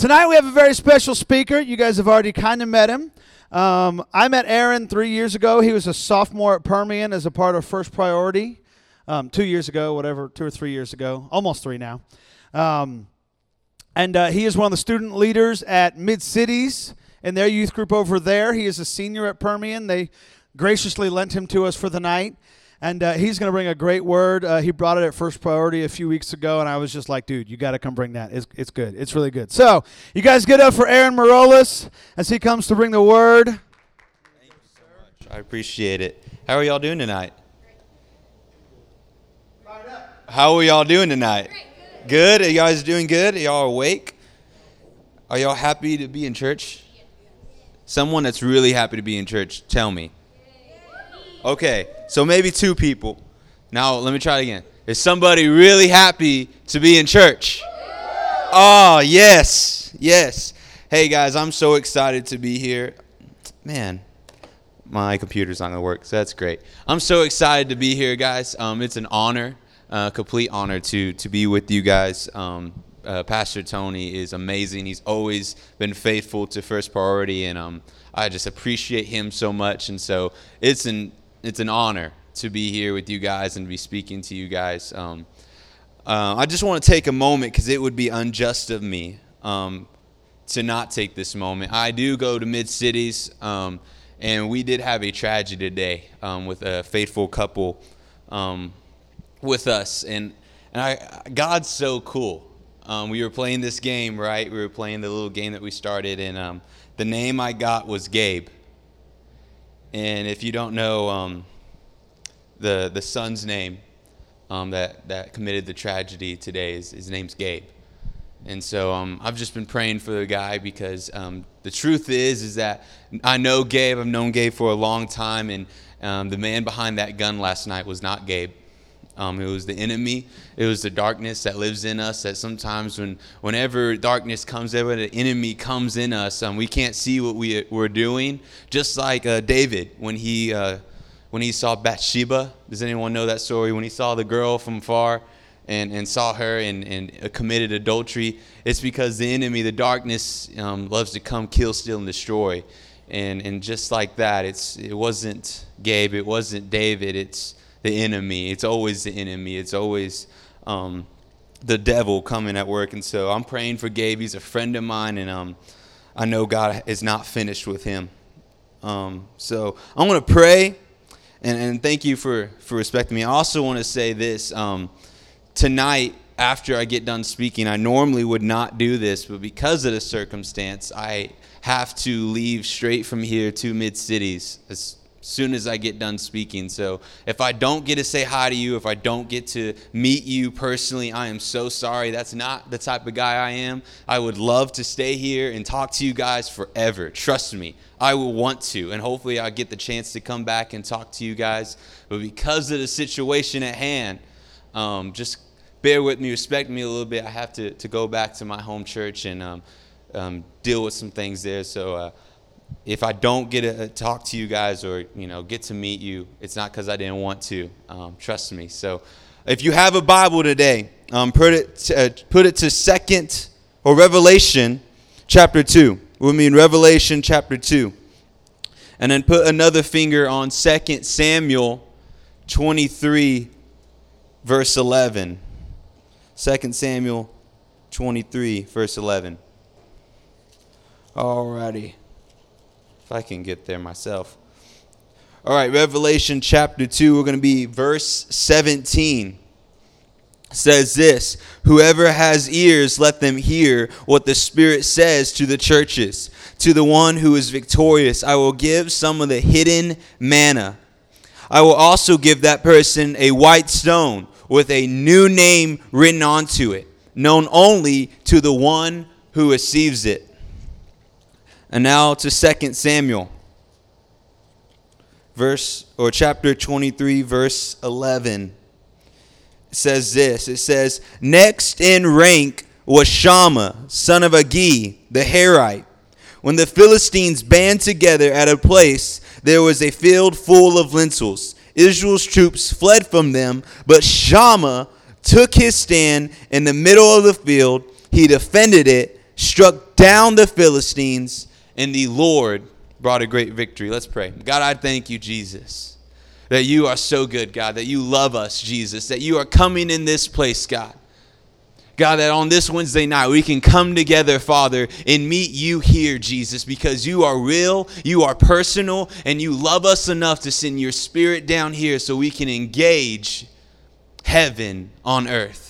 Tonight we have a very special speaker. You guys have already kind of met him. Um, I met Aaron three years ago. He was a sophomore at Permian as a part of First Priority. Um, two years ago, whatever, two or three years ago, almost three now. Um, and uh, he is one of the student leaders at Mid Cities in their youth group over there. He is a senior at Permian. They graciously lent him to us for the night. And uh, he's going to bring a great word. Uh, he brought it at First Priority a few weeks ago, and I was just like, dude, you got to come bring that. It's, it's good. It's really good. So, you guys get up for Aaron Marolis as he comes to bring the word. Thank you so much. I appreciate it. How are y'all doing tonight? How are y'all doing tonight? Good. Are you guys doing good? Are y'all awake? Are y'all happy to be in church? Someone that's really happy to be in church, tell me. Okay, so maybe two people. Now, let me try it again. Is somebody really happy to be in church? Oh, yes, yes. Hey, guys, I'm so excited to be here. Man, my computer's not going to work, so that's great. I'm so excited to be here, guys. Um, it's an honor, a uh, complete honor to, to be with you guys. Um, uh, Pastor Tony is amazing. He's always been faithful to First Priority, and um, I just appreciate him so much. And so it's an it's an honor to be here with you guys and be speaking to you guys. Um, uh, I just want to take a moment because it would be unjust of me um, to not take this moment. I do go to mid cities, um, and we did have a tragedy today um, with a faithful couple um, with us, and and I God's so cool. We were playing this game, right? We were playing the little game that we started, and the name I got was Gabe. And if you don't know um, the the son's name um, that that committed the tragedy today, is, his name's Gabe. And so um, I've just been praying for the guy because um, the truth is is that I know Gabe. I've known Gabe for a long time, and um, the man behind that gun last night was not Gabe. Um, it was the enemy. It was the darkness that lives in us. That sometimes, when whenever darkness comes, whenever the enemy comes in us, um, we can't see what we we're doing. Just like uh, David when he uh, when he saw Bathsheba. Does anyone know that story? When he saw the girl from far. And, and saw her and, and committed adultery, it's because the enemy, the darkness, um, loves to come, kill, steal, and destroy. And, and just like that, it's, it wasn't Gabe, it wasn't David, it's, the enemy. It's always the enemy. It's always um, the devil coming at work. And so I'm praying for Gabe. He's a friend of mine, and um, I know God is not finished with him. Um, so I'm going to pray, and, and thank you for, for respecting me. I also want to say this um, tonight. After I get done speaking, I normally would not do this, but because of the circumstance, I have to leave straight from here to Mid Cities soon as I get done speaking. So if I don't get to say hi to you, if I don't get to meet you personally, I am so sorry. That's not the type of guy I am. I would love to stay here and talk to you guys forever. Trust me, I will want to. And hopefully, I'll get the chance to come back and talk to you guys. But because of the situation at hand, um, just bear with me, respect me a little bit. I have to, to go back to my home church and um, um, deal with some things there. So, uh, if I don't get to talk to you guys or you know get to meet you, it's not because I didn't want to. Um, trust me. So, if you have a Bible today, um, put it to, uh, put it to Second or Revelation chapter two. We mean Revelation chapter two, and then put another finger on Second Samuel twenty three, verse eleven. Second Samuel twenty three, verse eleven. Alrighty. If I can get there myself. All right, Revelation chapter 2, we're going to be verse 17. Says this Whoever has ears, let them hear what the Spirit says to the churches. To the one who is victorious, I will give some of the hidden manna. I will also give that person a white stone with a new name written onto it, known only to the one who receives it. And now to 2 Samuel, verse or chapter 23, verse 11. It says this it says, Next in rank was Shammah, son of Agee, the Harite. When the Philistines band together at a place, there was a field full of lentils. Israel's troops fled from them, but Shammah took his stand in the middle of the field. He defended it struck down the Philistines, and the Lord brought a great victory. Let's pray. God, I thank you, Jesus, that you are so good, God, that you love us, Jesus, that you are coming in this place, God. God, that on this Wednesday night we can come together, Father, and meet you here, Jesus, because you are real, you are personal, and you love us enough to send your spirit down here so we can engage heaven on earth.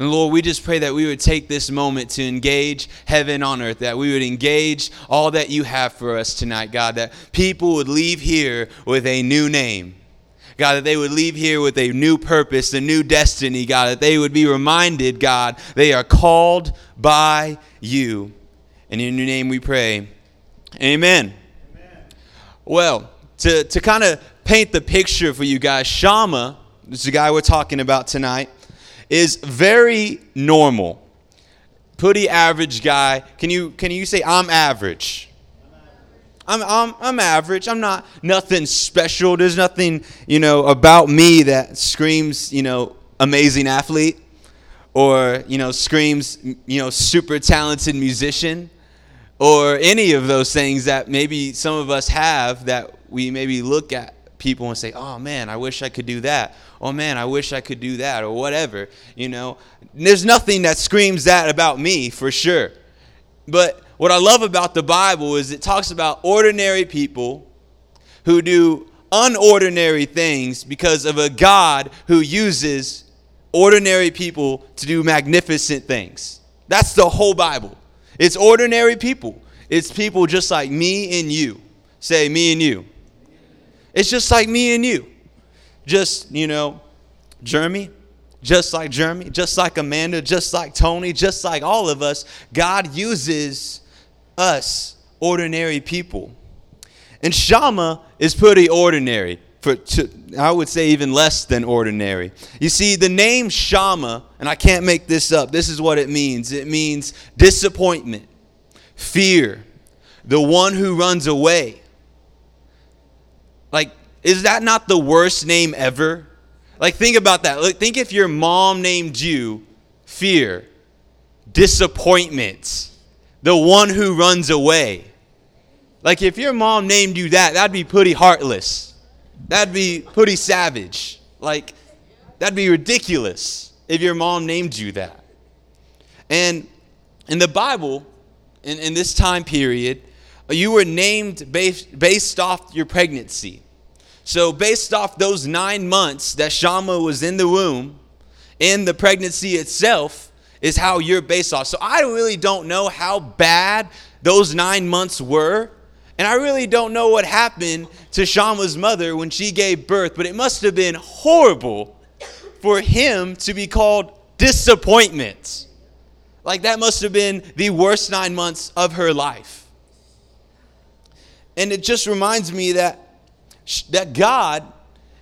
And Lord, we just pray that we would take this moment to engage heaven on earth, that we would engage all that you have for us tonight, God, that people would leave here with a new name. God, that they would leave here with a new purpose, a new destiny, God, that they would be reminded, God, they are called by you. And in your name we pray. Amen. Amen. Well, to, to kind of paint the picture for you guys, Shammah, this is the guy we're talking about tonight, is very normal. Pretty average guy. Can you can you say I'm average? I'm, I'm, I'm average. I'm not nothing special. There's nothing, you know, about me that screams, you know, amazing athlete or, you know, screams, you know, super talented musician or any of those things that maybe some of us have that we maybe look at people and say, "Oh man, I wish I could do that." "Oh man, I wish I could do that," or whatever. You know, there's nothing that screams that about me for sure. But what I love about the Bible is it talks about ordinary people who do unordinary things because of a God who uses ordinary people to do magnificent things. That's the whole Bible. It's ordinary people. It's people just like me and you. Say, me and you. It's just like me and you. Just, you know, Jeremy, just like Jeremy, just like Amanda, just like Tony, just like all of us. God uses us, ordinary people. And Shammah is pretty ordinary. For, to, I would say even less than ordinary. You see, the name Shammah, and I can't make this up, this is what it means it means disappointment, fear, the one who runs away, like, is that not the worst name ever? Like, think about that. Like, think if your mom named you fear, disappointment, the one who runs away. Like, if your mom named you that, that'd be pretty heartless. That'd be pretty savage. Like, that'd be ridiculous if your mom named you that. And in the Bible, in, in this time period, you were named based, based off your pregnancy. So, based off those nine months that Shammah was in the womb, in the pregnancy itself, is how you're based off. So, I really don't know how bad those nine months were. And I really don't know what happened to Shammah's mother when she gave birth, but it must have been horrible for him to be called disappointment. Like, that must have been the worst nine months of her life. And it just reminds me that, that God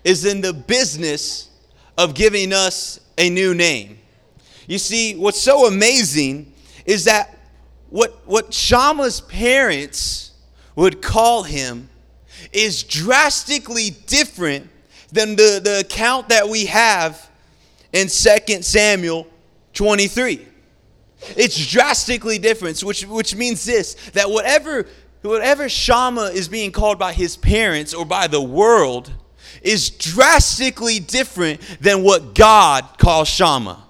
is in the business of giving us a new name. You see, what's so amazing is that what, what Shammah's parents would call him is drastically different than the, the account that we have in 2 Samuel 23. It's drastically different, which, which means this that whatever whatever Shammah is being called by his parents or by the world is drastically different than what God calls Shammah.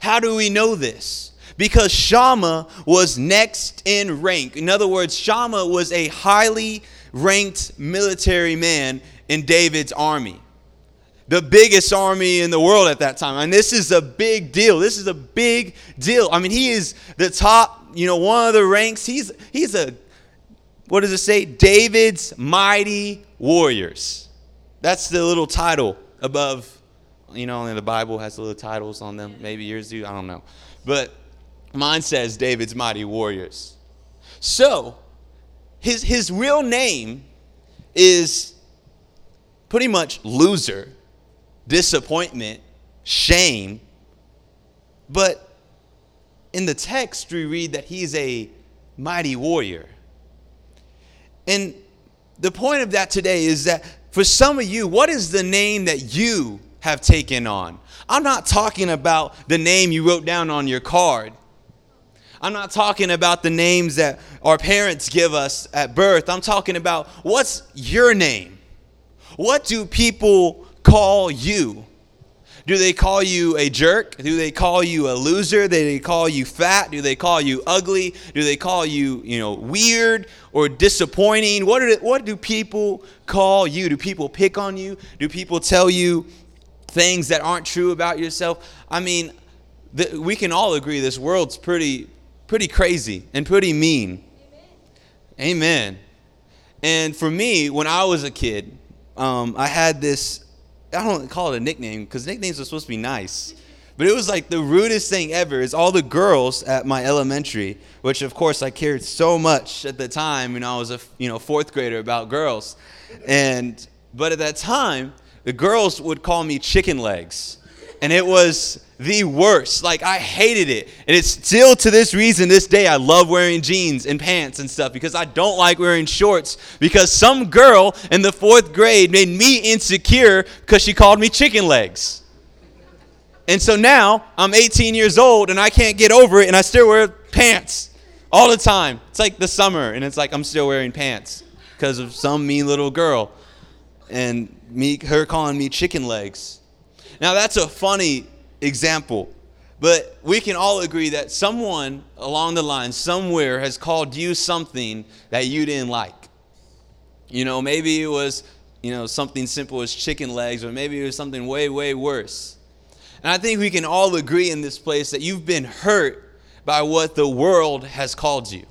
How do we know this? Because Shammah was next in rank. In other words, Shammah was a highly ranked military man in David's army. The biggest army in the world at that time. And this is a big deal. This is a big deal. I mean, he is the top, you know, one of the ranks. He's he's a what does it say? David's mighty warriors. That's the little title above. You know, only the Bible has the little titles on them. Maybe yours do. I don't know. But mine says David's mighty warriors. So, his, his real name is pretty much loser, disappointment, shame. But in the text, we read that he's a mighty warrior. And the point of that today is that for some of you, what is the name that you have taken on? I'm not talking about the name you wrote down on your card. I'm not talking about the names that our parents give us at birth. I'm talking about what's your name? What do people call you? Do they call you a jerk? Do they call you a loser? Do they call you fat? Do they call you ugly? Do they call you, you know, weird or disappointing? What, are, what do people call you? Do people pick on you? Do people tell you things that aren't true about yourself? I mean, we can all agree this world's pretty, pretty crazy and pretty mean. Amen. Amen. And for me, when I was a kid, um, I had this I don't call it a nickname because nicknames are supposed to be nice. But it was like the rudest thing ever is all the girls at my elementary, which of course I cared so much at the time when I was a you know fourth grader about girls, and but at that time the girls would call me chicken legs, and it was the worst. Like I hated it, and it's still to this reason this day I love wearing jeans and pants and stuff because I don't like wearing shorts because some girl in the fourth grade made me insecure because she called me chicken legs. And so now I'm 18 years old and I can't get over it and I still wear pants all the time. It's like the summer and it's like I'm still wearing pants because of some mean little girl and me her calling me chicken legs. Now that's a funny example, but we can all agree that someone along the line somewhere has called you something that you didn't like. You know, maybe it was, you know, something simple as chicken legs or maybe it was something way way worse. And I think we can all agree in this place that you've been hurt by what the world has called you.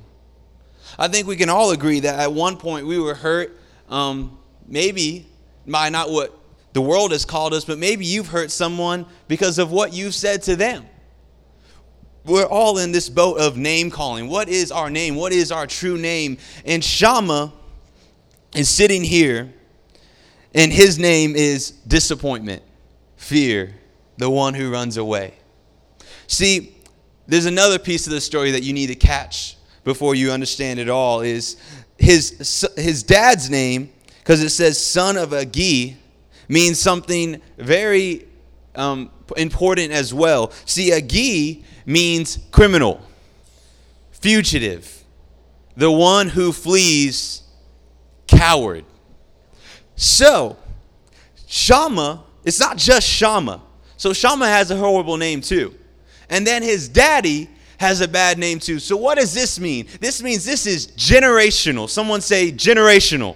I think we can all agree that at one point we were hurt, um, maybe by not what the world has called us, but maybe you've hurt someone because of what you've said to them. We're all in this boat of name calling. What is our name? What is our true name? And Shammah is sitting here, and his name is disappointment, fear, the one who runs away. See, there's another piece of the story that you need to catch before you understand it all is his his dad's name because it says son of Agee means something very um, important as well. See, Agee means criminal, fugitive, the one who flees, coward. So, Shammah, it's not just Shammah. So Shammah has a horrible name too. And then his daddy has a bad name too. So what does this mean? This means this is generational. Someone say generational.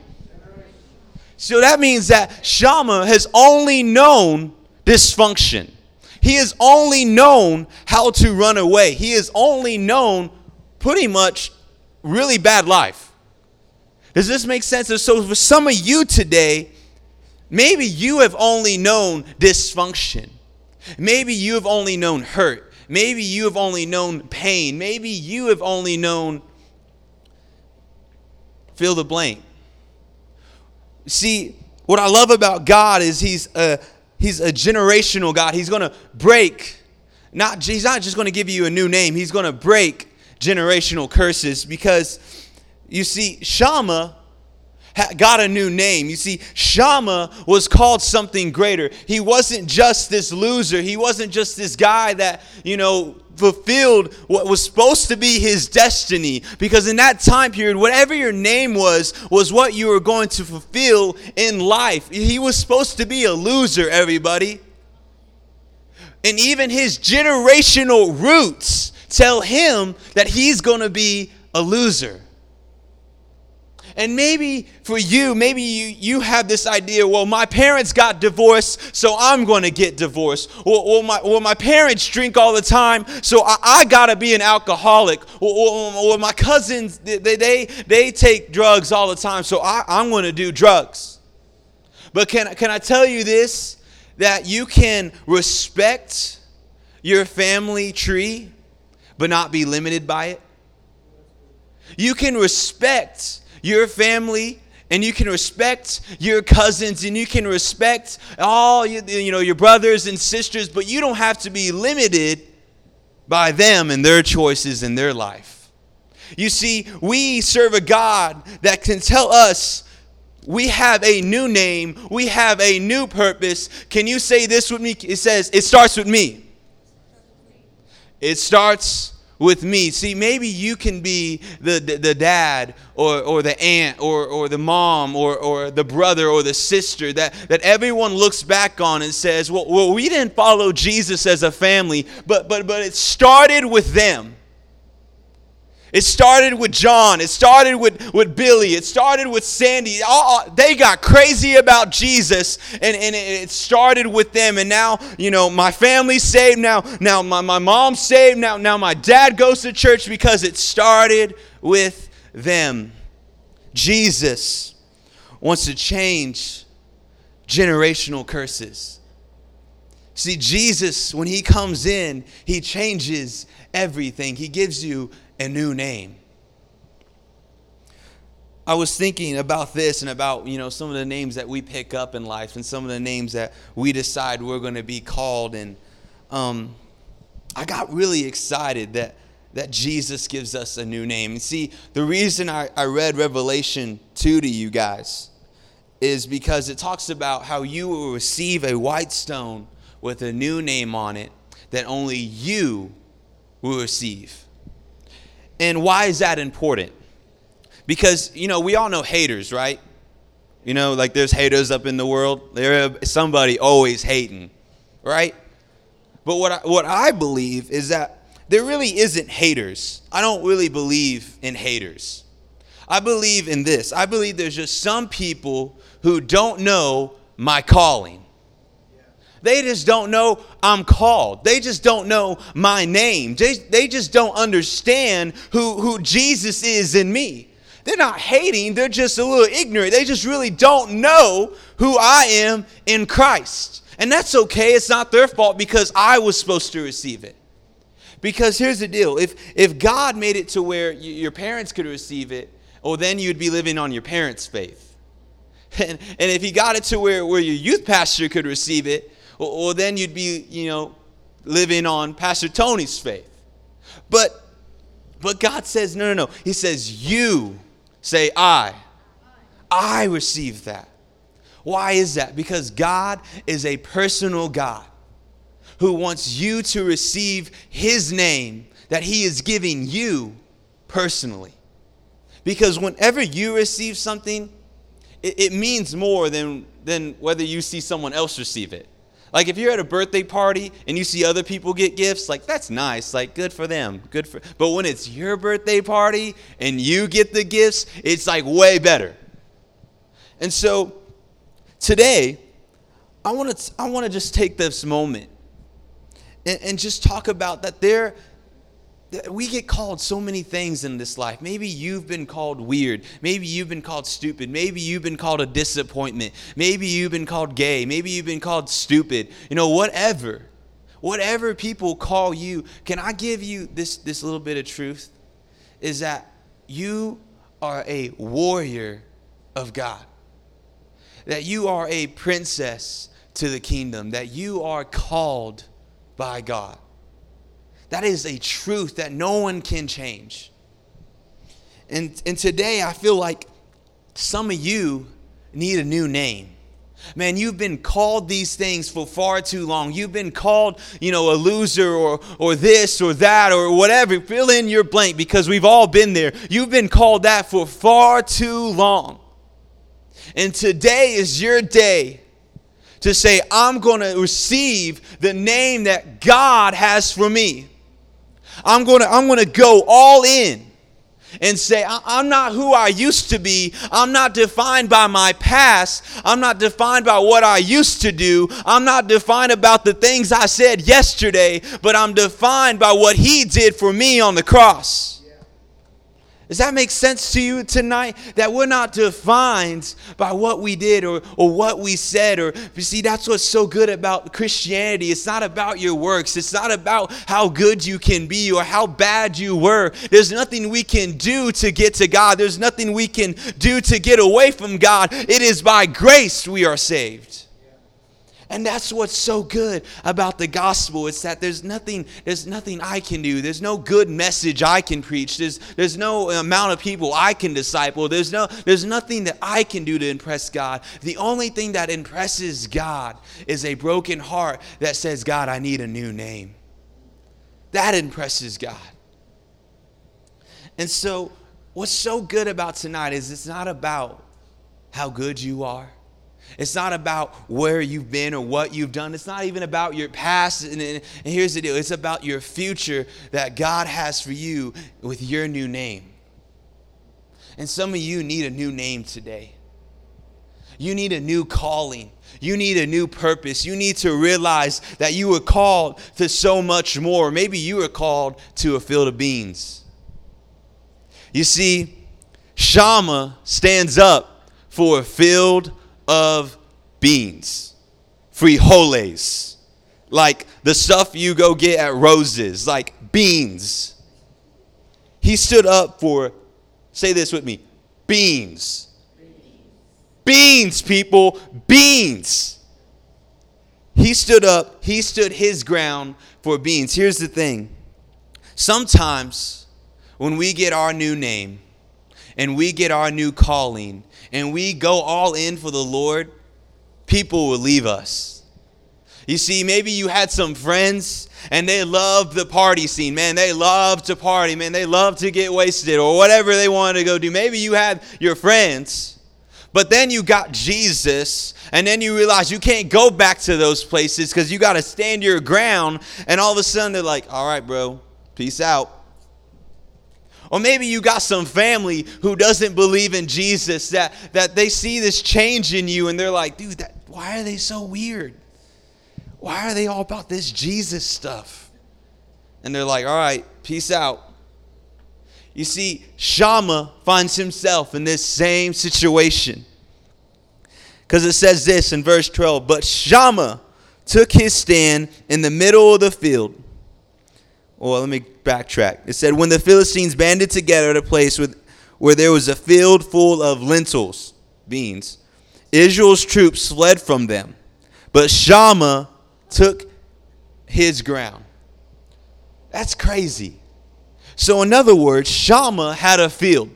So that means that Shammah has only known dysfunction. He has only known how to run away. He has only known pretty much really bad life. Does this make sense? So for some of you today, maybe you have only known dysfunction. Maybe you have only known hurt. Maybe you have only known pain. Maybe you have only known fill the blank. See, what I love about God is he's a, he's a generational God. He's going to break not he's not just going to give you a new name. He's going to break generational curses because you see Shammah got a new name. You see, Shammah was called something greater. He wasn't just this loser. He wasn't just this guy that, you know, fulfilled what was supposed to be his destiny. Because in that time period, whatever your name was, was what you were going to fulfill in life. He was supposed to be a loser, everybody. And even his generational roots tell him that he's going to be a loser. And maybe for you, maybe you, you have this idea, well, my parents got divorced, so I'm going to get divorced. Or, or, my, or my parents drink all the time, so I, I got to be an alcoholic. Or, or, my cousins, they, they, they take drugs all the time, so I, I'm going to do drugs. But can, can I tell you this? That you can respect your family tree, but not be limited by it. You can respect your family and you can respect your cousins and you can respect all you, you know your brothers and sisters but you don't have to be limited by them and their choices in their life. You see we serve a god that can tell us we have a new name. We have a new purpose. Can you say this with me? It says it starts with me. It starts with me. See, maybe you can be the, the, the, dad or, or the aunt or, or the mom or, or the brother or the sister that, that everyone looks back on and says, well, well, we didn't follow Jesus as a family, but, but, but it started with them. It started with John. It started with, with Billy. It started with Sandy. All, they got crazy about Jesus, and, and it started with them. And now, you know, my family's saved. Now, now my, my mom's saved. Now, now my dad goes to church because it started with them. Jesus wants to change generational curses. See, Jesus, when he comes in, he changes everything. He gives you a new name. I was thinking about this and about, you know, some of the names that we pick up in life and some of the names that we decide we're going to be called. And um, I got really excited that, that Jesus gives us a new name. And see, the reason I, I read Revelation 2 to you guys is because it talks about how you will receive a white stone with a new name on it that only you will receive. And why is that important? Because, you know, we all know haters, right? You know, like there's haters up in the world. There's somebody always hating, right? But what I, what I believe is that there really isn't haters. I don't really believe in haters. I believe in this. I believe there's just some people who don't know my calling. They just don't know I'm called. They just don't know my name. They, they just don't understand who, who Jesus is in me. They're not hating, they're just a little ignorant. They just really don't know who I am in Christ. And that's okay. It's not their fault because I was supposed to receive it. Because here's the deal if, if God made it to where your parents could receive it, well, then you'd be living on your parents' faith. And, and if He got it to where, where your youth pastor could receive it, or, then you'd be, you know, living on Pastor Tony's faith. But but God says, no, no, no. He says, you say I. I receive that. Why is that? Because God is a personal God who wants you to receive his name that he is giving you personally. Because whenever you receive something, it, it means more than, than whether you see someone else receive it. Like if you're at a birthday party and you see other people get gifts, like that's nice, like good for them. Good for But when it's your birthday party and you get the gifts, it's like way better. And so today, I want to I want to just take this moment and, and just talk about that there we get called so many things in this life. Maybe you've been called weird. Maybe you've been called stupid. Maybe you've been called a disappointment. Maybe you've been called gay. Maybe you've been called stupid. You know, whatever. Whatever people call you, can I give you this, this little bit of truth? Is that you are a warrior of God, that you are a princess to the kingdom, that you are called by God that is a truth that no one can change. And, and today I feel like some of you need a new name. Man, you've been called these things for far too long. You've been called, you know, a loser or, or this or that or whatever. Fill in your blank because we've all been there. You've been called that for far too long. And today is your day to say, I'm going to receive the name that God has for me. I'm going to I'm going to go all in and say, I'm not who I used to be. I'm not defined by my past. I'm not defined by what I used to do. I'm not defined about the things I said yesterday, but I'm defined by what He did for me on the cross. Does that make sense to you tonight? That we're not defined by what we did or, or what we said. Or you see, that's what's so good about Christianity. It's not about your works. It's not about how good you can be or how bad you were. There's nothing we can do to get to God. There's nothing we can do to get away from God. It is by grace we are saved. And that's what's so good about the gospel. It's that there's nothing, there's nothing I can do. There's no good message I can preach. There's, there's no amount of people I can disciple. There's, no, there's nothing that I can do to impress God. The only thing that impresses God is a broken heart that says, God, I need a new name. That impresses God. And so, what's so good about tonight is it's not about how good you are. It's not about where you've been or what you've done. It's not even about your past. And, and, here's the deal it's about your future that God has for you with your new name. And some of you need a new name today. You need a new calling. You need a new purpose. You need to realize that you were called to so much more. Maybe you were called to a field of beans. You see, Shammah stands up for a field of beans, frijoles, like the stuff you go get at Rosa's, like beans. He stood up for, say this with me, beans. Beans, people, beans. He stood up, he stood his ground for beans. Here's the thing sometimes when we get our new name and we get our new calling and we go all in for the Lord, people will leave us. You see, maybe you had some friends and they loved the party scene. Man, they loved to party. Man, they loved to get wasted or whatever they wanted to go do. Maybe you had your friends, but then you got Jesus and then you realize you can't go back to those places because you got to stand your ground. And all of a sudden they're like, all right, bro, peace out. Or maybe you got some family who doesn't believe in Jesus, that, that they see this change in you and they're like, dude, that, why are they so weird? Why are they all about this Jesus stuff? And they're like, all right, peace out. You see, Shammah finds himself in this same situation. Because it says this in verse 12 But Shammah took his stand in the middle of the field. Well, let me backtrack. It said, When the Philistines banded together at a place with, where there was a field full of lentils, beans, Israel's troops fled from them. But Shammah took his ground. That's crazy. So, in other words, Shammah had a field.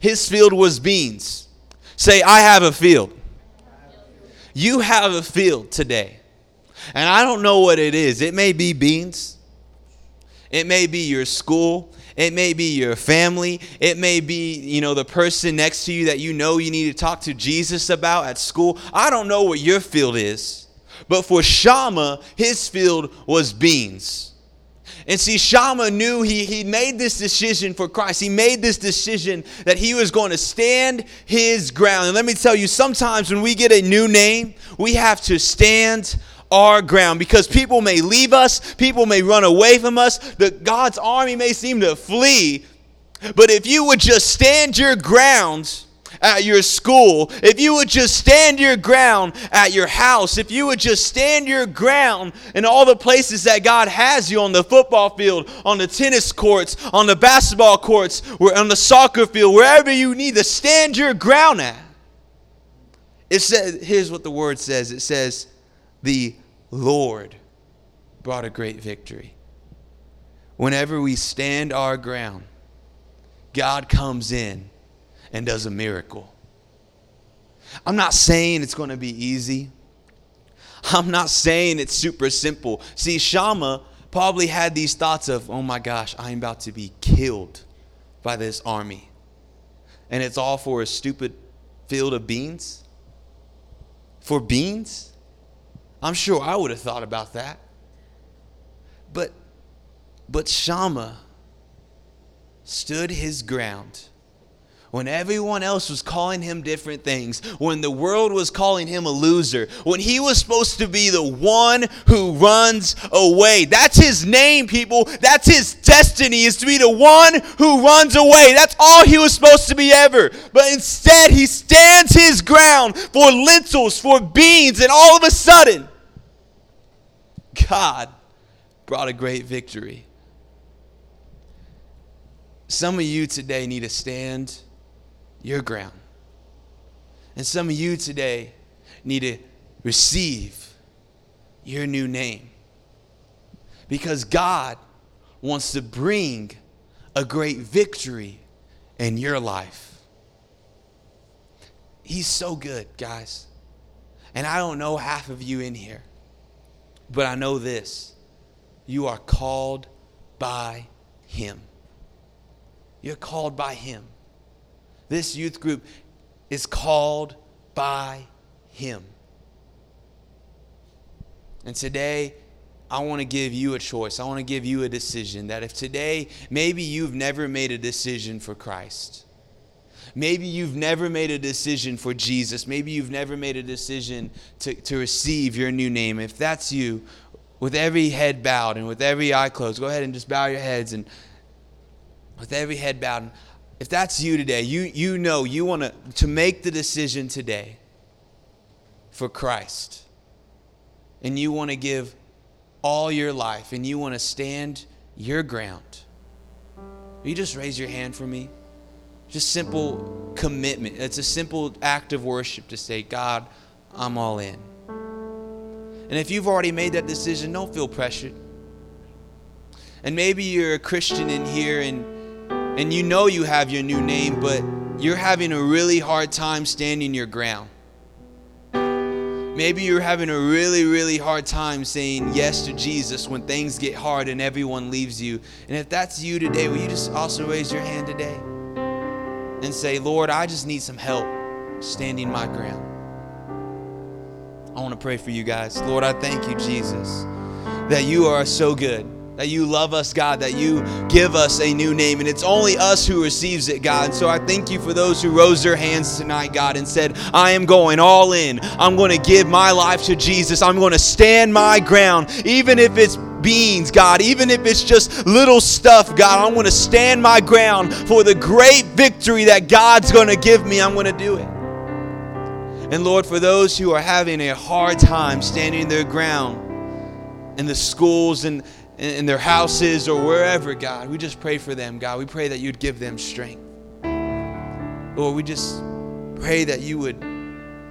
His field was beans. Say, I have a field. You have a field today. And I don't know what it is. It may be beans. It may be your school. It may be your family. It may be, you know, the person next to you that you know you need to talk to Jesus about at school. I don't know what your field is. But for Shammah, his field was beans. And see, Shammah knew he, he made this decision for Christ. He made this decision that he was going to stand his ground. And let me tell you, sometimes when we get a new name, we have to stand our ground because people may leave us, people may run away from us, the God's army may seem to flee. But if you would just stand your ground at your school, if you would just stand your ground at your house, if you would just stand your ground in all the places that God has you on the football field, on the tennis courts, on the basketball courts, or on the soccer field, wherever you need to stand your ground at. It says, here's what the word says it says, the Lord brought a great victory. Whenever we stand our ground, God comes in and does a miracle. I'm not saying it's going to be easy. I'm not saying it's super simple. See, Shammah probably had these thoughts of, oh my gosh, I'm about to be killed by this army. And it's all for a stupid field of beans? For beans? I'm sure I would have thought about that. But but Shammah stood his ground when everyone else was calling him different things, when the world was calling him a loser, when he was supposed to be the one who runs away. That's his name, people. That's his destiny, is to be the one who runs away. That's all he was supposed to be ever. But instead, he stands his ground for lentils, for beans, and all of a sudden, God brought a great victory. Some of you today need to stand your ground. And some of you today need to receive your new name. Because God wants to bring a great victory in your life. He's so good, guys. And I don't know half of you in here, but I know this you are called by Him. You're called by Him. This youth group is called by Him. And today, I want to give you a choice. I want to give you a decision that if today maybe you've never made a decision for Christ, maybe you've never made a decision for Jesus, maybe you've never made a decision to, to receive your new name. If that's you, with every head bowed and with every eye closed, go ahead and just bow your heads and with every head bowed. If that's you today, you, you know you want to, to make the decision today for Christ and you want to give all your life and you want to stand your ground, will you just raise your hand for me? Just simple commitment. It's a simple act of worship to say, God, I'm all in. And if you've already made that decision, don't feel pressured. And maybe you're a Christian in here and and you know you have your new name, but you're having a really hard time standing your ground. Maybe you're having a really, really hard time saying yes to Jesus when things get hard and everyone leaves you. And if that's you today, will you just also raise your hand today and say, Lord, I just need some help standing my ground? I want to pray for you guys. Lord, I thank you, Jesus, that you are so good that you love us, God, that you give us a new name. And it's only us who receives it, God. And So I thank you for those who rose their hands tonight, God, and said, I am going all in. I'm going to give my life to Jesus. I'm going to stand my ground, even if it's beans, God, even if it's just little stuff, God, I'm going to stand my ground for the great victory that God's going to give me. I'm going to do it. And Lord, for those who are having a hard time standing their ground in the schools and in their houses or wherever, God. We just pray for them, God. We pray that you'd give them strength. Lord, we just pray that you would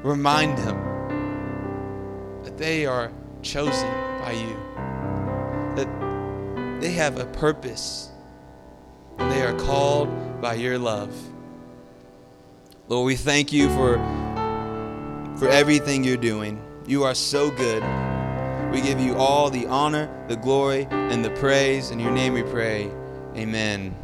remind them that they are chosen by you, that they have a purpose, and they are called by your love. Lord, we thank you for, for everything you're doing. You are so good. We give you all the honor, the glory, and the praise. In your name we pray. Amen.